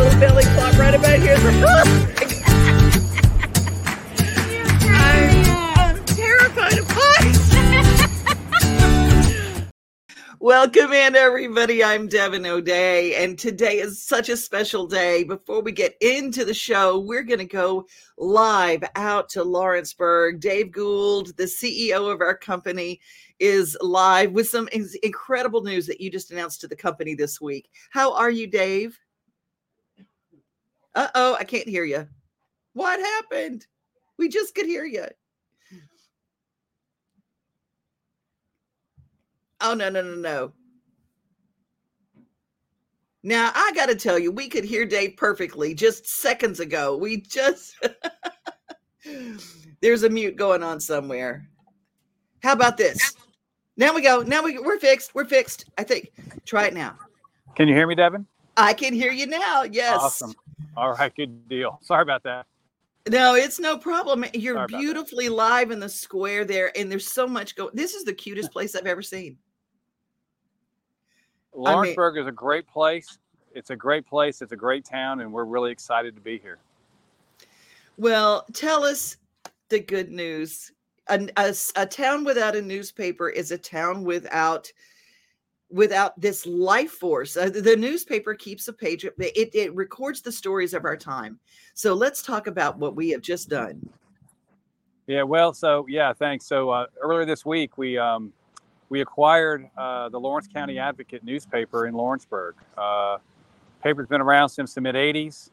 Little belly flop right about here. I'm, I'm terrified of heights. Welcome in, everybody. I'm Devin O'Day, and today is such a special day. Before we get into the show, we're going to go live out to Lawrenceburg. Dave Gould, the CEO of our company, is live with some incredible news that you just announced to the company this week. How are you, Dave? Uh oh, I can't hear you. What happened? We just could hear you. Oh, no, no, no, no. Now, I got to tell you, we could hear Dave perfectly just seconds ago. We just, there's a mute going on somewhere. How about this? Now we go. Now we, we're fixed. We're fixed. I think. Try it now. Can you hear me, Devin? I can hear you now. Yes. Awesome. All right. Good deal. Sorry about that. No, it's no problem. You're beautifully live in the square there, and there's so much going. This is the cutest place I've ever seen. Lawrenceburg I mean, is a great place. It's a great place. It's a great town, and we're really excited to be here. Well, tell us the good news. A, a, a town without a newspaper is a town without without this life force. Uh, the newspaper keeps a page. It, it records the stories of our time. So let's talk about what we have just done. Yeah, well, so yeah, thanks. So uh, earlier this week, we um, we acquired uh, the Lawrence County Advocate newspaper in Lawrenceburg. Uh, paper's been around since the mid '80s.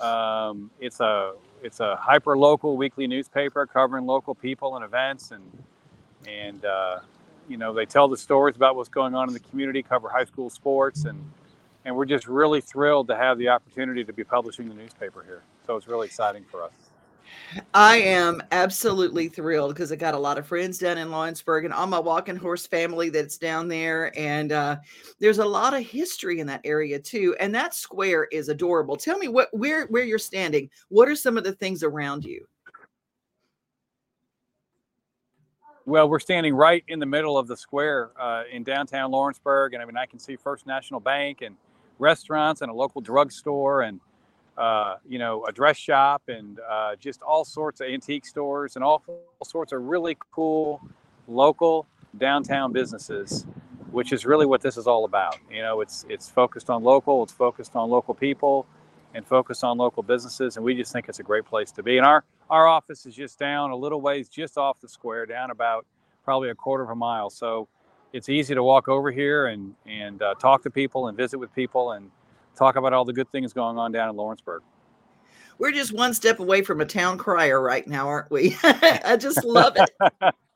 Um, it's a it's a hyper local weekly newspaper covering local people and events, and and uh, you know they tell the stories about what's going on in the community, cover high school sports, and and we're just really thrilled to have the opportunity to be publishing the newspaper here. So it's really exciting for us. I am absolutely thrilled because I got a lot of friends down in Lawrenceburg and all my walking horse family that's down there. And uh, there's a lot of history in that area too. And that square is adorable. Tell me what where where you're standing. What are some of the things around you? Well, we're standing right in the middle of the square uh, in downtown Lawrenceburg, and I mean I can see First National Bank and restaurants and a local drugstore and uh, you know, a dress shop and uh, just all sorts of antique stores and all, all sorts of really cool local downtown businesses, which is really what this is all about. You know, it's it's focused on local, it's focused on local people, and focus on local businesses, and we just think it's a great place to be. And our our office is just down a little ways, just off the square, down about probably a quarter of a mile. So it's easy to walk over here and and uh, talk to people and visit with people and talk about all the good things going on down in Lawrenceburg. We're just one step away from a town crier right now, aren't we? I just love it.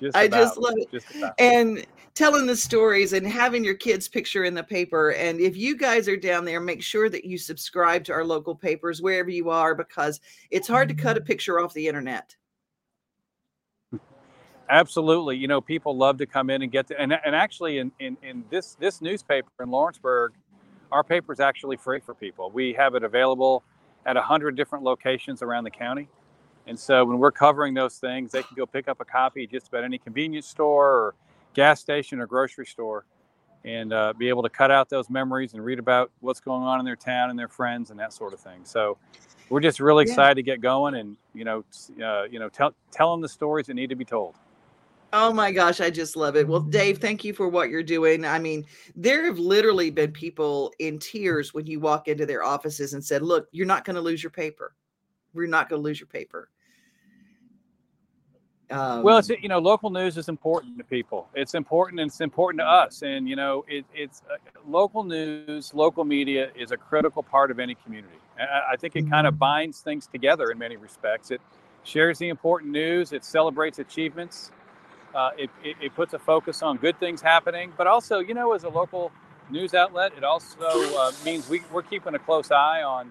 just I just love it. Just and telling the stories and having your kids' picture in the paper. And if you guys are down there, make sure that you subscribe to our local papers wherever you are because it's hard to cut a picture off the internet. Absolutely. You know, people love to come in and get to, and, and actually in, in, in this, this newspaper in Lawrenceburg, our paper is actually free for people. We have it available at 100 different locations around the county. And so when we're covering those things, they can go pick up a copy just about any convenience store or gas station or grocery store and uh, be able to cut out those memories and read about what's going on in their town and their friends and that sort of thing. So we're just really excited to get going and, you know, uh, you know, tell, tell them the stories that need to be told. Oh my gosh, I just love it. Well, Dave, thank you for what you're doing. I mean, there have literally been people in tears when you walk into their offices and said, "Look, you're not going to lose your paper. We're not going to lose your paper." Um, well, it's you know, local news is important to people. It's important, and it's important to us. And you know, it, it's uh, local news, local media is a critical part of any community. I, I think it kind of mm-hmm. binds things together in many respects. It shares the important news. It celebrates achievements uh, it, it, it, puts a focus on good things happening, but also, you know, as a local news outlet, it also uh, means we, we're keeping a close eye on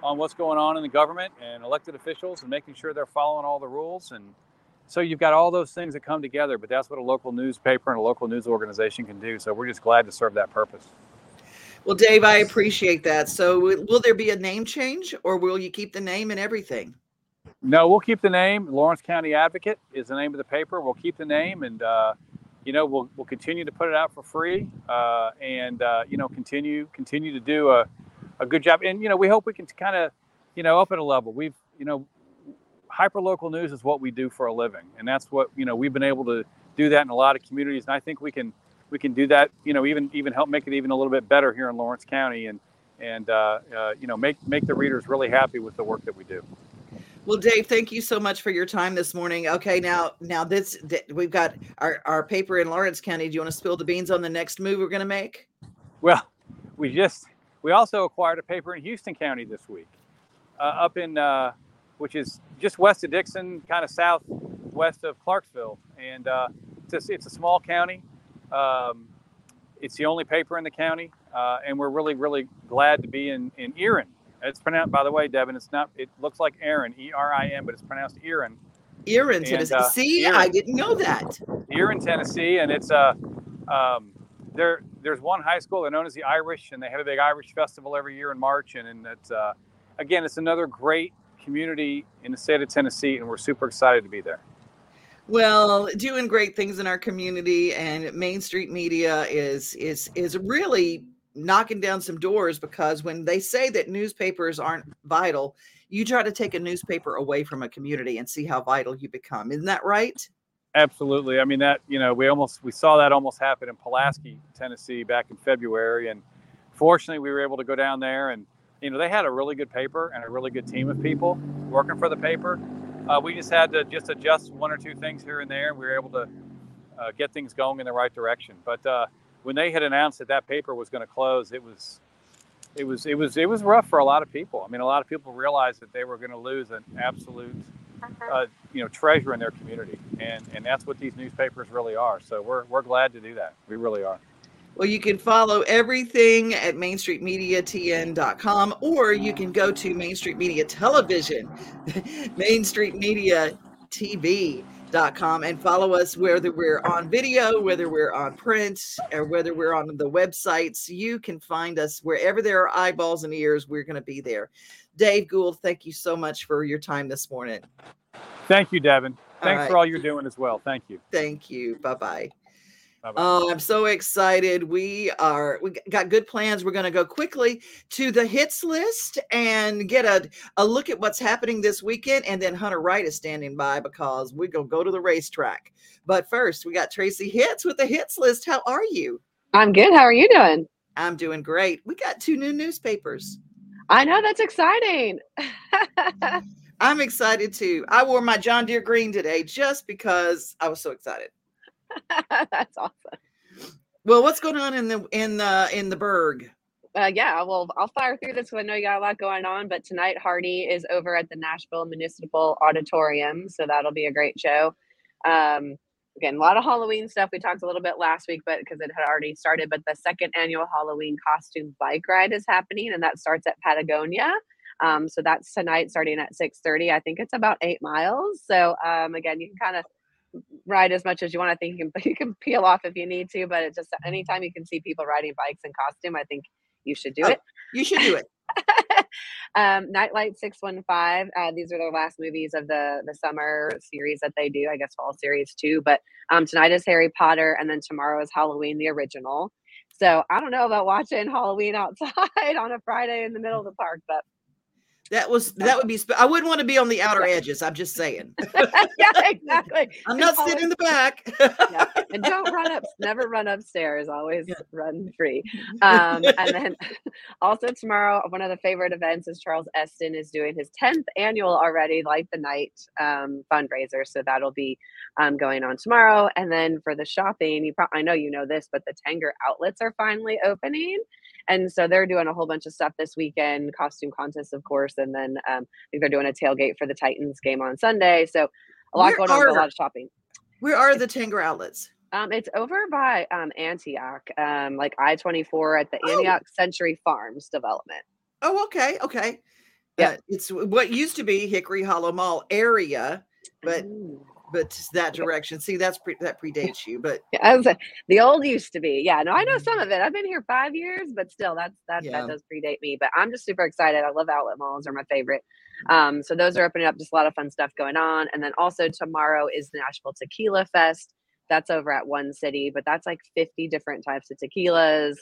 on what's going on in the government and elected officials and making sure they're following all the rules. And so you've got all those things that come together, but that's what a local newspaper and a local news organization can do. So we're just glad to serve that purpose. Well, Dave, I appreciate that. So will there be a name change or will you keep the name and everything? No, we'll keep the name. Lawrence County Advocate is the name of the paper. We'll keep the name, and uh, you know we'll we'll continue to put it out for free, uh, and uh, you know continue continue to do a a good job. And you know, we hope we can kind of, you know, up at a level. We've, you know, hyper local news is what we do for a living, and that's what you know we've been able to do that in a lot of communities, and I think we can we can do that. You know, even even help make it even a little bit better here in Lawrence County, and and uh, uh, you know make make the readers really happy with the work that we do. Well, Dave, thank you so much for your time this morning. Okay, now now this we've got our, our paper in Lawrence County. Do you want to spill the beans on the next move we're going to make? Well, we just we also acquired a paper in Houston County this week, uh, up in uh, which is just west of Dickson, kind of southwest of Clarksville, and uh, it's, a, it's a small county. Um, it's the only paper in the county, uh, and we're really really glad to be in in Erin it's pronounced, by the way, Devin. It's not. It looks like Aaron, E R I N, but it's pronounced Erin. Erin, Tennessee. Uh, See, Erin. I didn't know that. Erin, Tennessee, and it's a. Uh, um, there, there's one high school. They're known as the Irish, and they have a big Irish festival every year in March. And, and it's uh, again, it's another great community in the state of Tennessee, and we're super excited to be there. Well, doing great things in our community, and Main Street Media is is is really knocking down some doors because when they say that newspapers aren't vital, you try to take a newspaper away from a community and see how vital you become. Isn't that right? Absolutely. I mean that you know we almost we saw that almost happen in Pulaski, Tennessee, back in February, and fortunately we were able to go down there and you know they had a really good paper and a really good team of people working for the paper. Uh, we just had to just adjust one or two things here and there, and we were able to uh, get things going in the right direction. But uh, when they had announced that that paper was going to close, it was it was it was it was rough for a lot of people. I mean, a lot of people realized that they were going to lose an absolute uh, you know treasure in their community, and and that's what these newspapers really are. So we're we're glad to do that. We really are. Well, you can follow everything at mainstreetmediatn.com or you can go to Main Street Media Television, Main Street Media TV com and follow us whether we're on video, whether we're on print, or whether we're on the websites. You can find us wherever there are eyeballs and ears, we're going to be there. Dave Gould, thank you so much for your time this morning. Thank you, Devin. Thanks all right. for all you're doing as well. Thank you. Thank you. Bye bye. Oh, I'm so excited. We are we got good plans. We're going to go quickly to the hits list and get a, a look at what's happening this weekend. And then Hunter Wright is standing by because we're going to go to the racetrack. But first, we got Tracy Hits with the hits list. How are you? I'm good. How are you doing? I'm doing great. We got two new newspapers. I know that's exciting. I'm excited too. I wore my John Deere green today just because I was so excited. That's awesome. Well, what's going on in the in the in the Burgh? Uh, yeah, well, I'll fire through this because I know you got a lot going on. But tonight, Hardy is over at the Nashville Municipal Auditorium, so that'll be a great show. Um, again, a lot of Halloween stuff. We talked a little bit last week, but because it had already started. But the second annual Halloween costume bike ride is happening, and that starts at Patagonia. Um, so that's tonight, starting at six thirty. I think it's about eight miles. So um, again, you can kind of ride as much as you want. I think you can you can peel off if you need to, but it's just anytime you can see people riding bikes in costume, I think you should do oh, it. You should do it. um, Nightlight Six One Five. Uh, these are the last movies of the the summer series that they do. I guess fall series too. But um, tonight is Harry Potter, and then tomorrow is Halloween, the original. So I don't know about watching Halloween outside on a Friday in the middle of the park, but that was that would be. Sp- I wouldn't want to be on the outer edges. I'm just saying. yeah, exactly. I'm not sitting in the back. yeah. And don't run up. Never run upstairs. Always yeah. run free. Um, and then also tomorrow, one of the favorite events is Charles Esten is doing his 10th annual already Light the Night um, fundraiser. So that'll be um, going on tomorrow. And then for the shopping, you probably I know you know this, but the Tanger outlets are finally opening. And so they're doing a whole bunch of stuff this weekend, costume contests, of course, and then um, I think they're doing a tailgate for the Titans game on Sunday. So a lot where going on, a lot of shopping. Where are the Tanger outlets? Um, it's over by um, Antioch, um, like I twenty four at the oh. Antioch Century Farms development. Oh, okay, okay. Yeah, uh, it's what used to be Hickory Hollow Mall area, but Ooh but that direction. See, that's pre- that predates you, but yeah, the old used to be. Yeah, no, I know mm-hmm. some of it. I've been here five years, but still, that's that yeah. that does predate me. But I'm just super excited. I love outlet malls; are my favorite. Um, so those are opening up. Just a lot of fun stuff going on. And then also tomorrow is the Nashville Tequila Fest. That's over at One City, but that's like 50 different types of tequilas.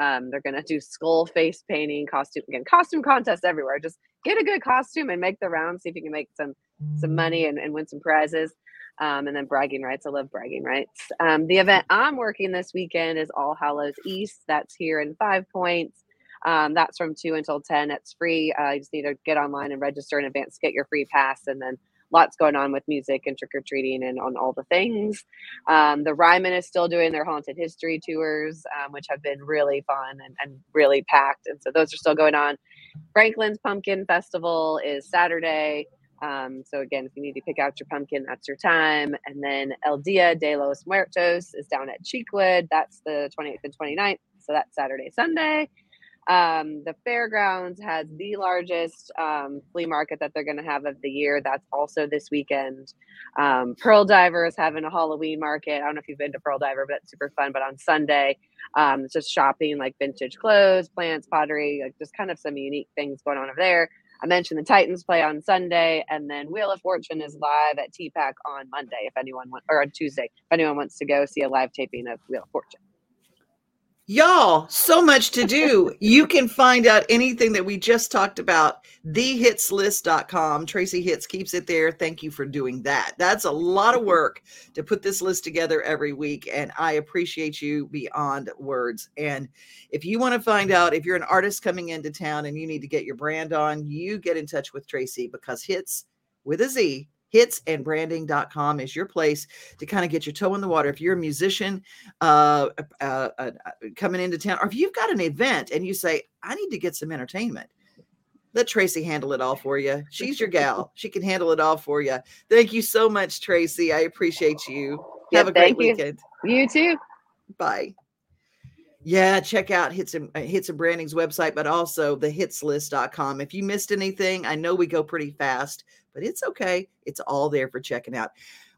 Um, they're going to do skull face painting, costume again, costume contests everywhere. Just get a good costume and make the round. See if you can make some some money and, and win some prizes. Um, and then bragging rights. I love bragging rights. Um, the event I'm working this weekend is All Hallows East. That's here in Five Points. Um, that's from 2 until 10. It's free. Uh, you just need to get online and register in advance, to get your free pass, and then lots going on with music and trick or treating and on all the things. Um, the Ryman is still doing their haunted history tours, um, which have been really fun and, and really packed. And so those are still going on. Franklin's Pumpkin Festival is Saturday. Um, so again, if you need to pick out your pumpkin, that's your time. And then El Dia de los Muertos is down at Cheekwood. That's the 28th and 29th. So that's Saturday, Sunday. Um, the fairgrounds has the largest um, flea market that they're going to have of the year. That's also this weekend. Um, Pearl Diver is having a Halloween market. I don't know if you've been to Pearl Diver, but it's super fun. But on Sunday, um, it's just shopping like vintage clothes, plants, pottery, like just kind of some unique things going on over there. I mentioned the Titans play on Sunday, and then Wheel of Fortune is live at TPAC on Monday. If anyone wants, or on Tuesday, if anyone wants to go see a live taping of Wheel of Fortune. Y'all, so much to do. you can find out anything that we just talked about, thehitslist.com. Tracy Hits keeps it there. Thank you for doing that. That's a lot of work to put this list together every week, and I appreciate you beyond words. And if you want to find out if you're an artist coming into town and you need to get your brand on, you get in touch with Tracy because Hits with a Z hitsandbranding.com is your place to kind of get your toe in the water. If you're a musician uh, uh, uh, coming into town, or if you've got an event and you say, I need to get some entertainment, let Tracy handle it all for you. She's your gal. She can handle it all for you. Thank you so much, Tracy. I appreciate you. Have a great you. weekend. You too. Bye. Yeah, check out Hits and uh, Hits and Branding's website, but also the hitslist.com. If you missed anything, I know we go pretty fast, but it's okay. It's all there for checking out.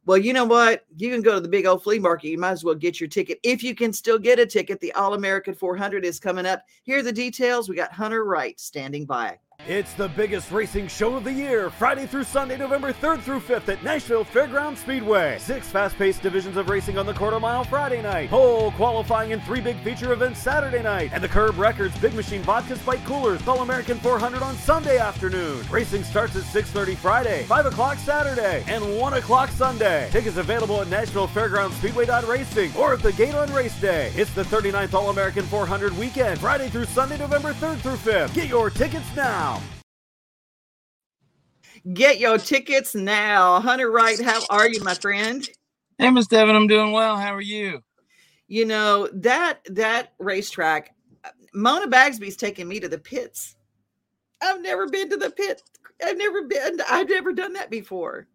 Well, you know what? You can go to the big old flea market. You might as well get your ticket. If you can still get a ticket, the All American 400 is coming up. Here are the details. We got Hunter Wright standing by. It's the biggest racing show of the year, Friday through Sunday, November 3rd through 5th at Nashville Fairground Speedway. Six fast-paced divisions of racing on the quarter mile Friday night, pole qualifying and three big feature events Saturday night, and the Curb Records Big Machine Vodka Spike Coolers All American 400 on Sunday afternoon. Racing starts at 6.30 Friday, 5 o'clock Saturday, and 1 o'clock Sunday. Tickets available at Nashville Fairground Speedway.racing or at the gate on race day. It's the 39th All American 400 weekend, Friday through Sunday, November 3rd through 5th. Get your tickets now. Get your tickets now. Hunter Wright, how are you, my friend? Hey, Miss Devin, I'm doing well. How are you? You know, that that racetrack, uh, Mona Bagsby's taking me to the pits. I've never been to the pit. I've never been, I've never done that before.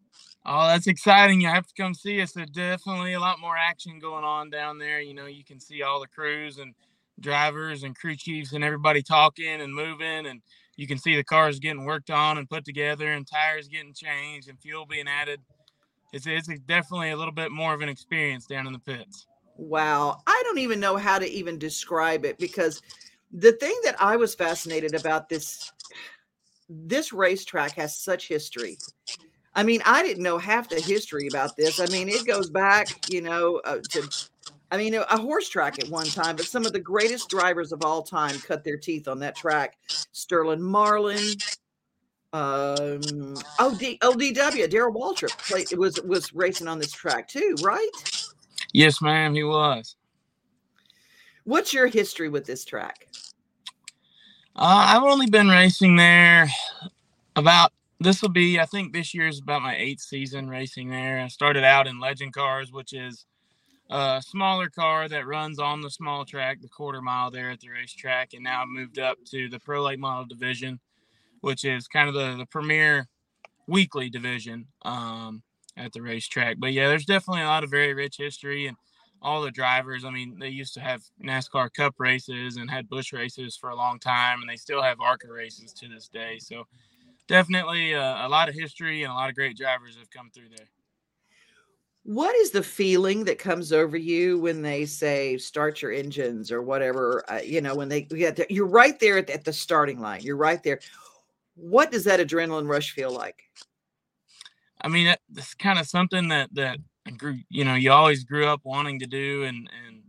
Oh, that's exciting. You have to come see us. There's definitely a lot more action going on down there. You know, you can see all the crews and drivers and crew chiefs and everybody talking and moving and you can see the cars getting worked on and put together and tires getting changed and fuel being added. It's, it's definitely a little bit more of an experience down in the pits. Wow. I don't even know how to even describe it because the thing that I was fascinated about this this racetrack has such history. I mean, I didn't know half the history about this. I mean, it goes back, you know, uh, to I mean, a horse track at one time, but some of the greatest drivers of all time cut their teeth on that track. Sterling Marlin, um, OD, ODW, Darrell Waltrip played, was was racing on this track too, right? Yes, ma'am, he was. What's your history with this track? Uh, I've only been racing there about this will be I think this year is about my eighth season racing there. I started out in Legend Cars, which is a smaller car that runs on the small track, the quarter mile there at the racetrack, and now moved up to the Pro Late Model Division, which is kind of the, the premier weekly division um, at the racetrack. But yeah, there's definitely a lot of very rich history and all the drivers. I mean, they used to have NASCAR Cup races and had Busch races for a long time, and they still have ARCA races to this day. So definitely a, a lot of history and a lot of great drivers have come through there. What is the feeling that comes over you when they say start your engines or whatever? Uh, you know, when they get you're right there at the, at the starting line. You're right there. What does that adrenaline rush feel like? I mean, it's kind of something that that you know you always grew up wanting to do, and and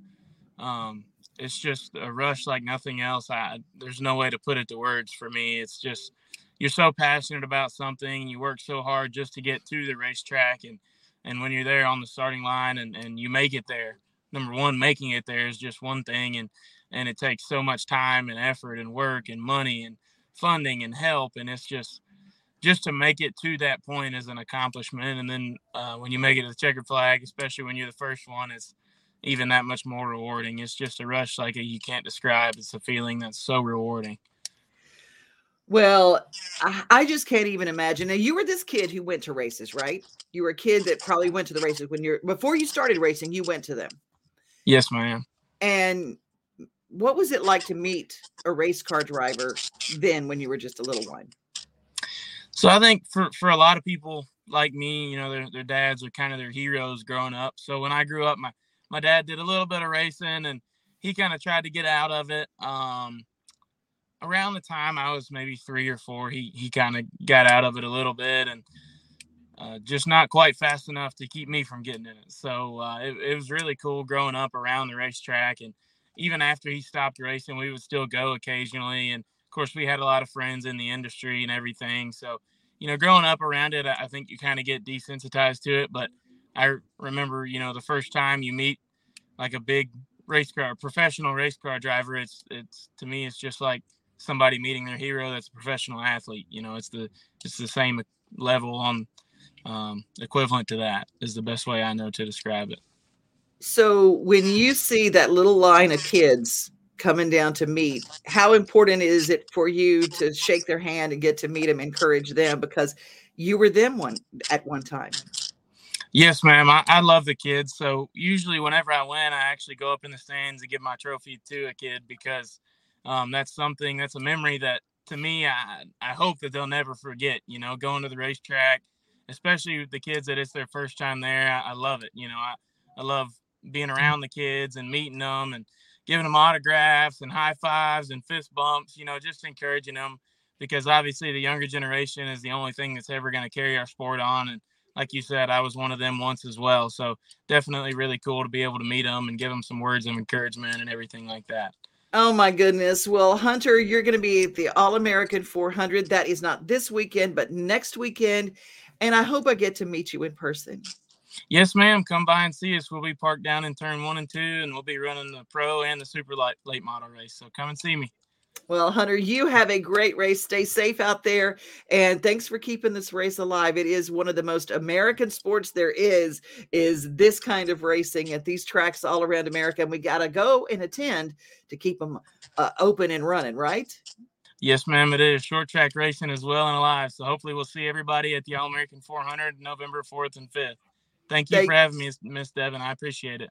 um, it's just a rush like nothing else. I there's no way to put it to words for me. It's just you're so passionate about something, you work so hard just to get to the racetrack and and when you're there on the starting line and, and you make it there, number one, making it there is just one thing and and it takes so much time and effort and work and money and funding and help and it's just just to make it to that point is an accomplishment. And then uh, when you make it to the checkered flag especially when you're the first one it's even that much more rewarding. It's just a rush like you can't describe. It's a feeling that's so rewarding well I, I just can't even imagine now you were this kid who went to races right you were a kid that probably went to the races when you're before you started racing you went to them yes ma'am and what was it like to meet a race car driver then when you were just a little one? So I think for, for a lot of people like me, you know, their, their dads are kind of their heroes growing up. So when I grew up, my, my dad did a little bit of racing and he kind of tried to get out of it. Um, around the time I was maybe three or four, he, he kind of got out of it a little bit and uh, just not quite fast enough to keep me from getting in it. So uh, it, it was really cool growing up around the racetrack and even after he stopped racing, we would still go occasionally. And of course, we had a lot of friends in the industry and everything. So, you know, growing up around it, I think you kind of get desensitized to it. But I remember, you know, the first time you meet like a big race car, professional race car driver, it's, it's to me, it's just like somebody meeting their hero that's a professional athlete. You know, it's the, it's the same level on, um, equivalent to that is the best way I know to describe it. So when you see that little line of kids coming down to meet, how important is it for you to shake their hand and get to meet them, encourage them because you were them one at one time? Yes, ma'am. I, I love the kids. So usually whenever I win, I actually go up in the stands and give my trophy to a kid because um, that's something that's a memory that to me I, I hope that they'll never forget. You know, going to the racetrack, especially the kids that it's their first time there. I, I love it. You know, I, I love being around the kids and meeting them and giving them autographs and high fives and fist bumps, you know, just encouraging them because obviously the younger generation is the only thing that's ever going to carry our sport on. And like you said, I was one of them once as well. So definitely really cool to be able to meet them and give them some words of encouragement and everything like that. Oh my goodness. Well, Hunter, you're going to be at the All American 400. That is not this weekend, but next weekend. And I hope I get to meet you in person. Yes, ma'am. Come by and see us. We'll be parked down in turn one and two, and we'll be running the pro and the super light late model race. So come and see me. Well, Hunter, you have a great race. Stay safe out there. And thanks for keeping this race alive. It is one of the most American sports there is, is this kind of racing at these tracks all around America. And we got to go and attend to keep them uh, open and running, right? Yes, ma'am. It is short track racing is well and alive. So hopefully we'll see everybody at the All American 400 November 4th and 5th. Thank you Thank- for having me, Miss Devin. I appreciate it.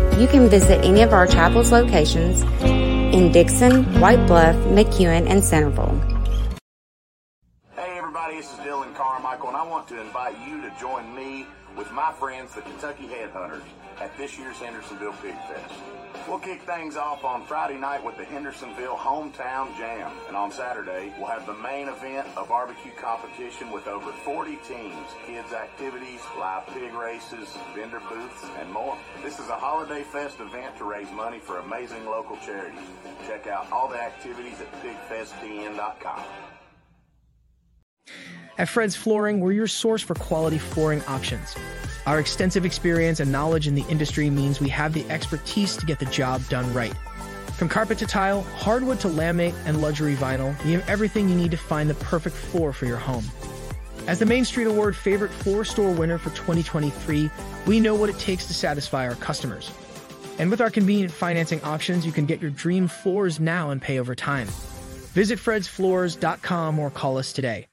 You can visit any of our Chapels locations in Dickson, White Bluff, McEwen, and Centerville. Hey everybody, this is Dillon Carmichael and I want to invite you to join me with my friends, the Kentucky Headhunters, at this year's Hendersonville Pig Fest. We'll kick things off on Friday night with the Hendersonville Hometown Jam. And on Saturday, we'll have the main event, a barbecue competition with over 40 teams, kids activities, live pig races, vendor booths, and more. This is a Holiday Fest event to raise money for amazing local charities. Check out all the activities at pigfesttn.com. At Fred's Flooring, we're your source for quality flooring options. Our extensive experience and knowledge in the industry means we have the expertise to get the job done right. From carpet to tile, hardwood to laminate, and luxury vinyl, we have everything you need to find the perfect floor for your home. As the Main Street Award favorite floor store winner for 2023, we know what it takes to satisfy our customers. And with our convenient financing options, you can get your dream floors now and pay over time. Visit fredsfloors.com or call us today.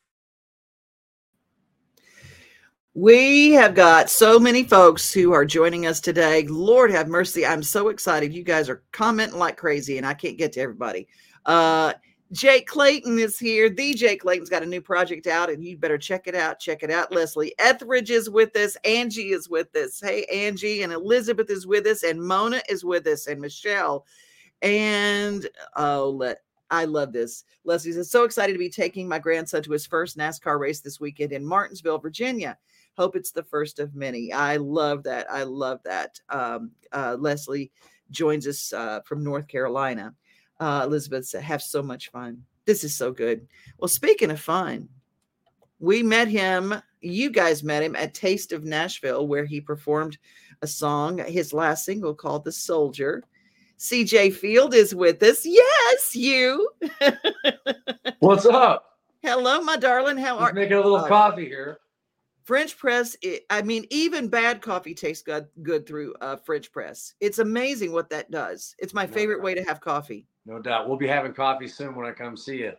We have got so many folks who are joining us today. Lord have mercy. I'm so excited. You guys are commenting like crazy, and I can't get to everybody. Uh, Jake Clayton is here. The Jake Clayton's got a new project out, and you better check it out. Check it out. Leslie Etheridge is with us. Angie is with us. Hey, Angie. And Elizabeth is with us. And Mona is with us. And Michelle. And oh, let I love this. Leslie says, so excited to be taking my grandson to his first NASCAR race this weekend in Martinsville, Virginia. Hope it's the first of many. I love that. I love that. Um, uh, Leslie joins us uh, from North Carolina. Uh, Elizabeth said, have so much fun. This is so good. Well, speaking of fun, we met him. You guys met him at Taste of Nashville, where he performed a song, his last single called The Soldier. CJ Field is with us. Yes, you. What's up? Hello, my darling. How Just are you? making a little uh, coffee here. French press, it, I mean, even bad coffee tastes good good through uh, French press. It's amazing what that does. It's my No favorite doubt. way to have coffee. No doubt. We'll be having coffee soon when I come see you.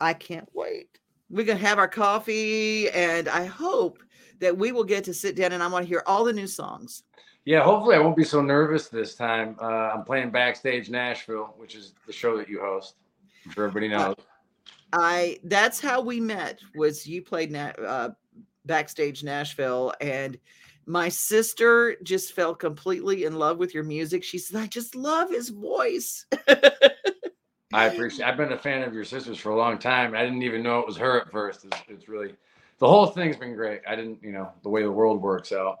I can't wait. We're gonna have our coffee, and I hope that we will get to sit down and I want to hear all the new songs. Yeah, hopefully I won't be so nervous this time. Uh, I'm playing Backstage Nashville, which is the show that you host. I'm sure everybody knows. I that's how we met. Was you played na- uh, backstage Nashville, and my sister just fell completely in love with your music. She said, "I just love his voice." I appreciate. I've been a fan of your sister's for a long time. I didn't even know it was her at first. It's, it's really the whole thing's been great. I didn't, you know, the way the world works out.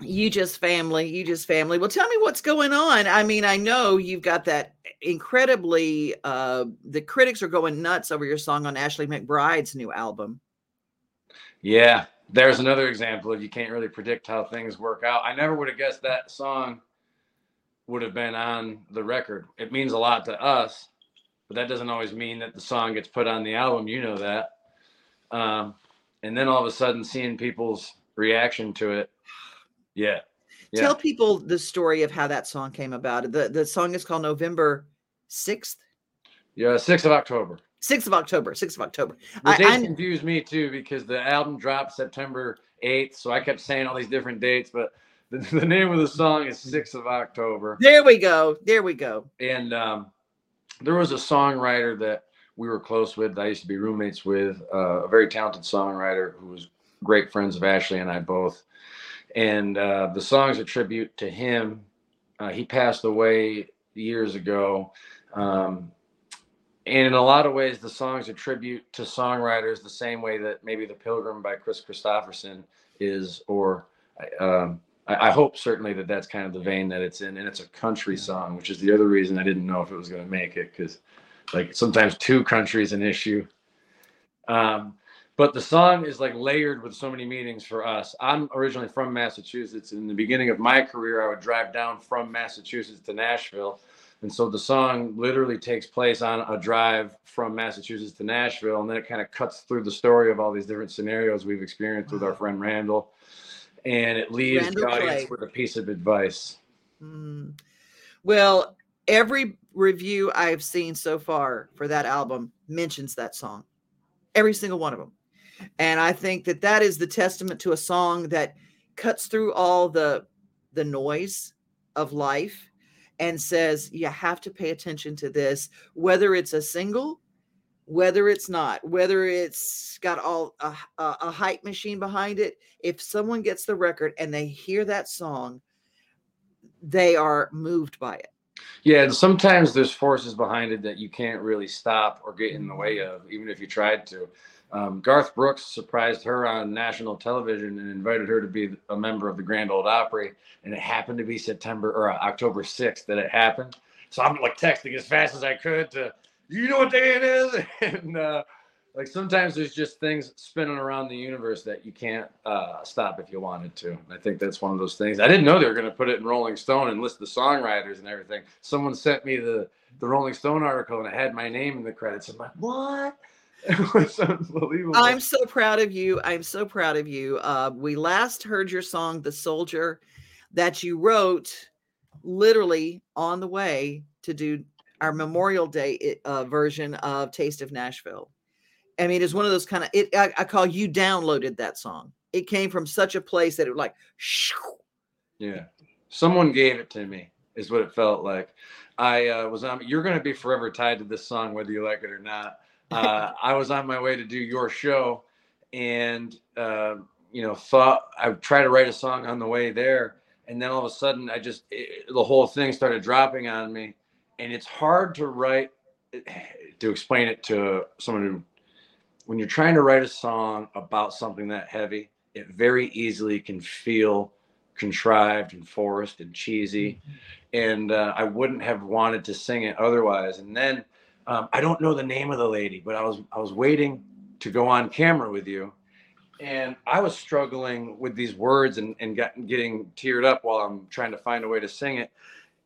you just family you just family well tell me what's going on i mean i know you've got that incredibly uh the critics are going nuts over your song on ashley McBryde's new album Yeah, there's another example of you can't really predict how things work out. I never would have guessed that song would have been on the record. It means a lot to us, but that doesn't always mean that the song gets put on the album. You know that. Um, and then all of a sudden, seeing people's reaction to it, yeah, yeah. tell people the story of how that song came about the the song is called november 6th yeah, sixth of October. 6th of october 6th of october The I, dates I confused me too because the album dropped September 8th, so I kept saying all these different dates, but the, the name of the song is 6th of October. there we go there we go And um, there was a songwriter that we were close with, that I used to be roommates with, uh, a very talented songwriter who was great friends of Ashley and I both. And uh, the song's a tribute to him. Uh, he passed away years ago. Um, and in a lot of ways, the song's a tribute to songwriters the same way that maybe The Pilgrim by Kris Kristofferson is, or um, I, I hope certainly that that's kind of the vein that it's in. And it's a country song, which is the other reason I didn't know if it was going to make it because, like, sometimes two countries an issue. Um, but the song is like layered with so many meanings for us. I'm originally from Massachusetts. In the beginning of my career, I would drive down from Massachusetts to Nashville. And so the song literally takes place on a drive from Massachusetts to Nashville. And then it kind of cuts through the story of all these different scenarios we've experienced with our friend Randall. And it leaves Randall the audience Clay. with a piece of advice. Mm. Well, every review I've seen so far for that album mentions that song, every single one of them. And I think that that is the testament to a song that cuts through all the the noise of life and says you have to pay attention to this whether it's a single whether it's not whether it's got all a, a, a hype machine behind it if someone gets the record and they hear that song they are moved by it. Yeah, and sometimes there's forces behind it that you can't really stop or get in the way mm-hmm. of, even if you tried to. Um, Garth Brooks surprised her on national television and invited her to be a member of the Grand Ole Opry, and it happened to be September or uh, October 6th that it happened. So I'm like texting as fast as I could to, you know what day it is? And uh, like sometimes there's just things spinning around the universe that you can't uh, stop if you wanted to. I think that's one of those things. I didn't know they were going to put it in Rolling Stone and list the songwriters and everything. Someone sent me the the Rolling Stone article and it had my name in the credits. I'm like, what? It was unbelievable. I'm so proud of you. I'm so proud of you. Uh, we last heard your song, "The Soldier," that you wrote literally on the way to do our Memorial Day uh, version of "Taste of Nashville." I mean, it's one of those kind of it. I, I, call you downloaded that song. It came from such a place that it was like, shoo. yeah, someone gave it to me. Is what it felt like. I uh, was on. You're going to be forever tied to this song, whether you like it or not. Uh, I was on my way to do your show, and uh, you know, thought I would try to write a song on the way there, and then all of a sudden, I just it, the whole thing started dropping on me, and it's hard to write to explain it to someone who when you're trying to write a song about something that heavy, it very easily can feel contrived and forced and cheesy. Mm-hmm. And uh, I wouldn't have wanted to sing it otherwise. And then um, I don't know the name of the lady, but I was I was waiting to go on camera with you, and I was struggling with these words and and got, getting teared up while I'm trying to find a way to sing it.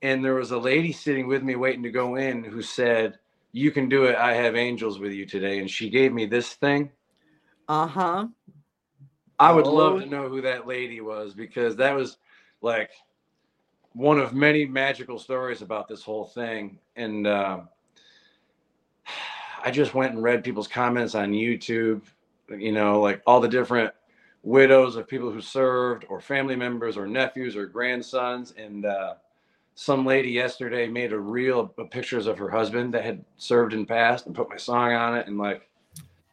And there was a lady sitting with me waiting to go in who said, "You can do it. I have angels with you today." And she gave me this thing. Uh huh. I would oh. love to know who that lady was because that was like one of many magical stories about this whole thing. And uh, I just went and read people's comments on YouTube, you know, like all the different widows of people who served, or family members, or nephews, or grandsons. And uh, some lady yesterday made a reel of pictures of her husband that had served in past and put my song on it. And like,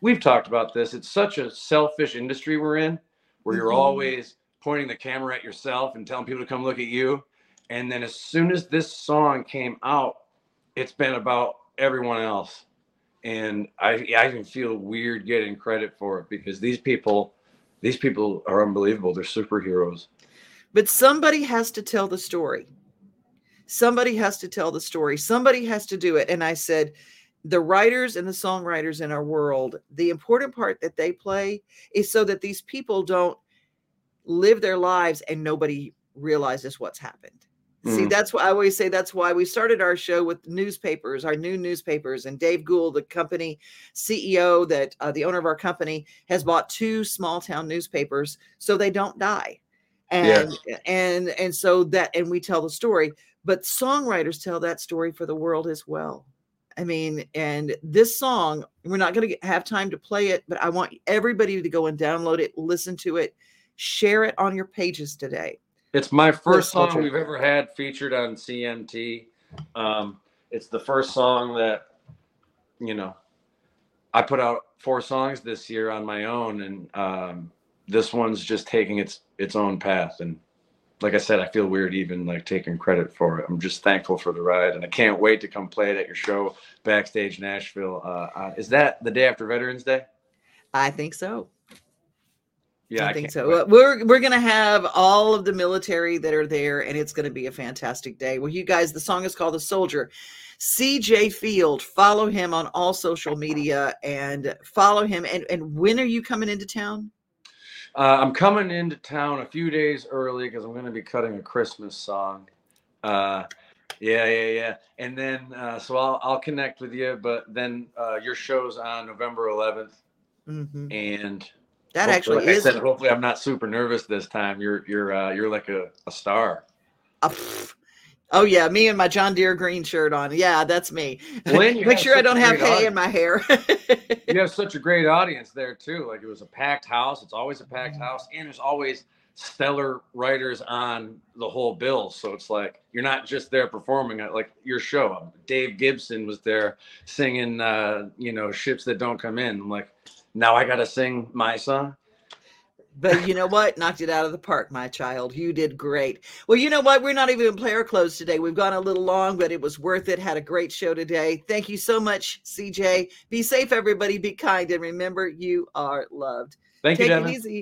we've talked about this. It's such a selfish industry we're in where you're mm-hmm. always pointing the camera at yourself and telling people to come look at you. And then as soon as this song came out, it's been about everyone else and I, I can feel weird getting credit for it because these people these people are unbelievable. They're superheroes. But somebody has to tell the story. Somebody has to tell the story. Somebody has to do it. And i said the writers and the songwriters in our world the important part that they play is so that these people don't live their lives and nobody realizes what's happened See, mm. that's why I always say that's why we started our show with newspapers, our new newspapers. And Dave Gould, the company CEO, that uh, the owner of our company, has bought two small town newspapers so they don't die. And yes. and and so that and we tell the story, but songwriters tell that story for the world as well. I mean, and this song, we're not going to have time to play it, but I want everybody to go and download it, listen to it, share it on your pages today it's my first song we've ever had featured on CMT. Um, it's the first song that, you know, I put out four songs this year on my own, and um, this one's just taking its its own path. And like I said, I feel weird even like taking credit for it. I'm just thankful for the ride, and I can't wait to come play it at your show backstage Nashville. Uh, uh, is that the day after Veterans Day? I think so. Yeah, I, I think so. Wait. We're we're gonna have all of the military that are there, and it's gonna be a fantastic day. Well, you guys, the song is called "The Soldier." CJ Field, follow him on all social media and follow him. And and when are you coming into town? Uh, I'm coming into town a few days early because I'm going to be cutting a Christmas song. Uh, yeah, yeah, yeah. And then uh, so I'll I'll connect with you. But then uh, your show's on November 11th, mm-hmm. and that hopefully, actually is. Said, hopefully, I'm not super nervous this time. You're you're uh, you're like a, a star. Uh, oh yeah, me and my John Deere green shirt on. Yeah, that's me. Make sure I don't have hay audience. in my hair. you have such a great audience there too. Like it was a packed house. It's always a packed house, and there's always stellar writers on the whole bill. So it's like you're not just there performing at like your show. Dave Gibson was there singing, uh, you know, ships that don't come in. I'm like, now I got to sing my song. But you know what? Knocked it out of the park, my child. You did great. Well, you know what? We're not even in player clothes today. We've gone a little long, but it was worth it. Had a great show today. Thank you so much, CJ. Be safe, everybody. Be kind. And remember, you are loved. Thank Take you, Devin. it easy.